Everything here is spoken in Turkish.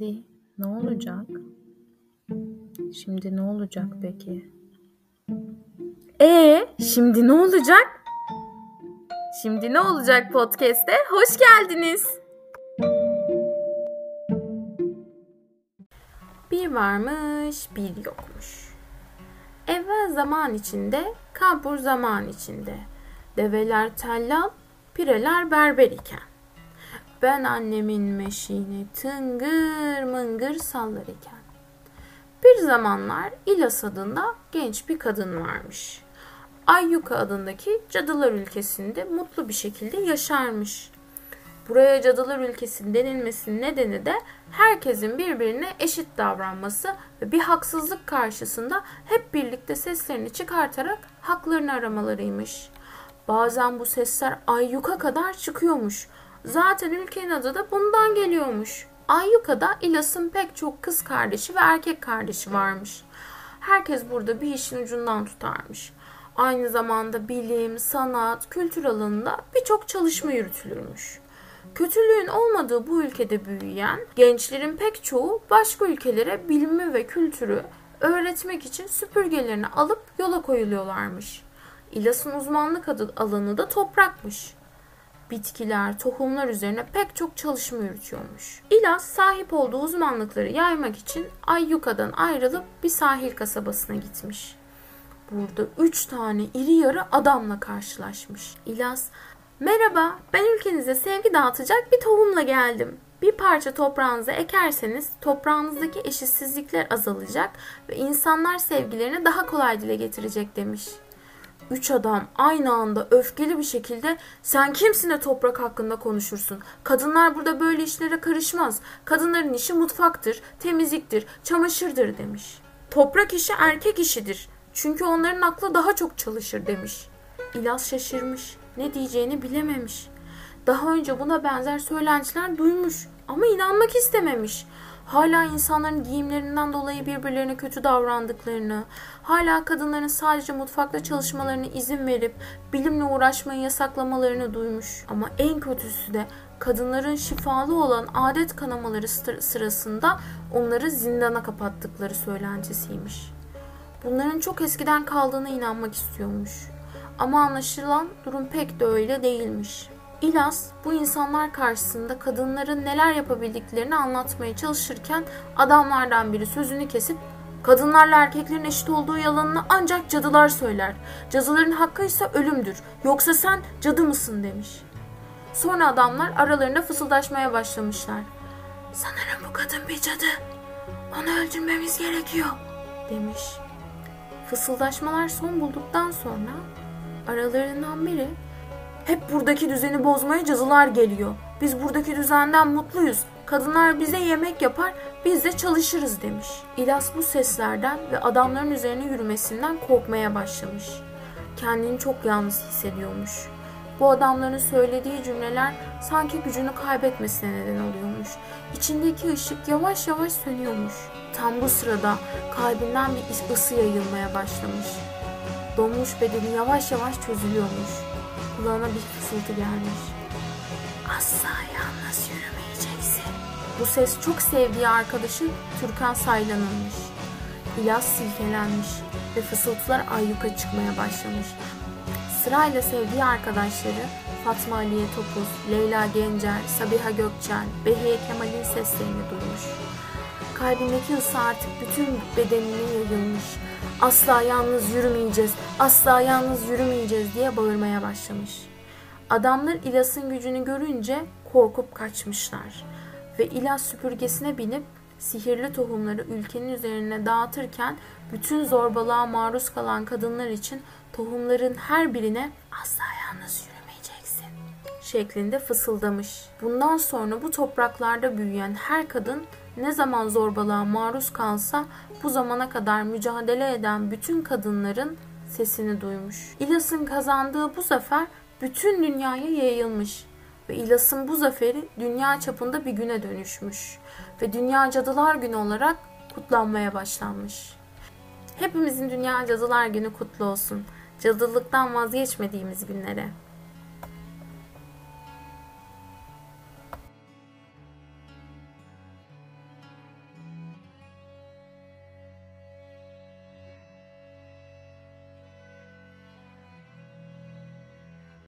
Şimdi ne olacak? Şimdi ne olacak peki? E şimdi ne olacak? Şimdi ne olacak podcast'te? Hoş geldiniz. Bir varmış, bir yokmuş. Evvel zaman içinde, kabur zaman içinde. Develer tellal, pireler berber iken. Ben annemin meşini tıngır mıngır sallar iken. Bir zamanlar İlas adında genç bir kadın varmış. Ayyuka adındaki cadılar ülkesinde mutlu bir şekilde yaşarmış. Buraya cadılar ülkesi denilmesinin nedeni de herkesin birbirine eşit davranması ve bir haksızlık karşısında hep birlikte seslerini çıkartarak haklarını aramalarıymış. Bazen bu sesler ayyuka kadar çıkıyormuş. Zaten ülkenin adı da bundan geliyormuş. Ayyuka'da İlas'ın pek çok kız kardeşi ve erkek kardeşi varmış. Herkes burada bir işin ucundan tutarmış. Aynı zamanda bilim, sanat, kültür alanında birçok çalışma yürütülürmüş. Kötülüğün olmadığı bu ülkede büyüyen gençlerin pek çoğu başka ülkelere bilimi ve kültürü öğretmek için süpürgelerini alıp yola koyuluyorlarmış. İlas'ın uzmanlık alanı da toprakmış bitkiler, tohumlar üzerine pek çok çalışma yürütüyormuş. İlas sahip olduğu uzmanlıkları yaymak için Ayyuka'dan ayrılıp bir sahil kasabasına gitmiş. Burada üç tane iri yarı adamla karşılaşmış. İlas, merhaba ben ülkenize sevgi dağıtacak bir tohumla geldim. Bir parça toprağınıza ekerseniz toprağınızdaki eşitsizlikler azalacak ve insanlar sevgilerini daha kolay dile getirecek demiş. Üç adam aynı anda öfkeli bir şekilde sen kimsin de toprak hakkında konuşursun. Kadınlar burada böyle işlere karışmaz. Kadınların işi mutfaktır, temizliktir, çamaşırdır demiş. Toprak işi erkek işidir. Çünkü onların aklı daha çok çalışır demiş. İlas şaşırmış. Ne diyeceğini bilememiş. Daha önce buna benzer söylentiler duymuş ama inanmak istememiş hala insanların giyimlerinden dolayı birbirlerine kötü davrandıklarını, hala kadınların sadece mutfakta çalışmalarına izin verip bilimle uğraşmayı yasaklamalarını duymuş. Ama en kötüsü de kadınların şifalı olan adet kanamaları sırasında onları zindana kapattıkları söylentisiymiş. Bunların çok eskiden kaldığına inanmak istiyormuş. Ama anlaşılan durum pek de öyle değilmiş. İlas bu insanlar karşısında kadınların neler yapabildiklerini anlatmaya çalışırken adamlardan biri sözünü kesip Kadınlarla erkeklerin eşit olduğu yalanını ancak cadılar söyler. Cadıların hakkı ise ölümdür. Yoksa sen cadı mısın demiş. Sonra adamlar aralarında fısıldaşmaya başlamışlar. Sanırım bu kadın bir cadı. Onu öldürmemiz gerekiyor demiş. Fısıldaşmalar son bulduktan sonra aralarından biri hep buradaki düzeni bozmaya cadılar geliyor. Biz buradaki düzenden mutluyuz. Kadınlar bize yemek yapar, biz de çalışırız demiş. İlas bu seslerden ve adamların üzerine yürümesinden korkmaya başlamış. Kendini çok yalnız hissediyormuş. Bu adamların söylediği cümleler sanki gücünü kaybetmesine neden oluyormuş. İçindeki ışık yavaş yavaş sönüyormuş. Tam bu sırada kalbinden bir ısı yayılmaya başlamış. Donmuş bedeni yavaş yavaş çözülüyormuş kulağına bir fısıltı gelmiş. Asla yalnız yürümeyeceksin. Bu ses çok sevdiği arkadaşı Türkan Saylan'ınmış. İlas silkelenmiş ve fısıltılar ayyuka çıkmaya başlamış. Sırayla sevdiği arkadaşları Fatma Aliye Topuz, Leyla Gencer, Sabiha Gökçen, Behiye Kemal'in seslerini duymuş. Kalbindeki ısı artık bütün bedenine yayılmış asla yalnız yürümeyeceğiz, asla yalnız yürümeyeceğiz diye bağırmaya başlamış. Adamlar İlas'ın gücünü görünce korkup kaçmışlar ve İlas süpürgesine binip sihirli tohumları ülkenin üzerine dağıtırken bütün zorbalığa maruz kalan kadınlar için tohumların her birine asla yalnız yürümeyeceksin şeklinde fısıldamış. Bundan sonra bu topraklarda büyüyen her kadın ne zaman zorbalığa maruz kalsa bu zamana kadar mücadele eden bütün kadınların sesini duymuş. İlas'ın kazandığı bu zafer bütün dünyaya yayılmış ve İlas'ın bu zaferi dünya çapında bir güne dönüşmüş ve Dünya Cadılar Günü olarak kutlanmaya başlanmış. Hepimizin Dünya Cadılar Günü kutlu olsun. Cadılıktan vazgeçmediğimiz günlere.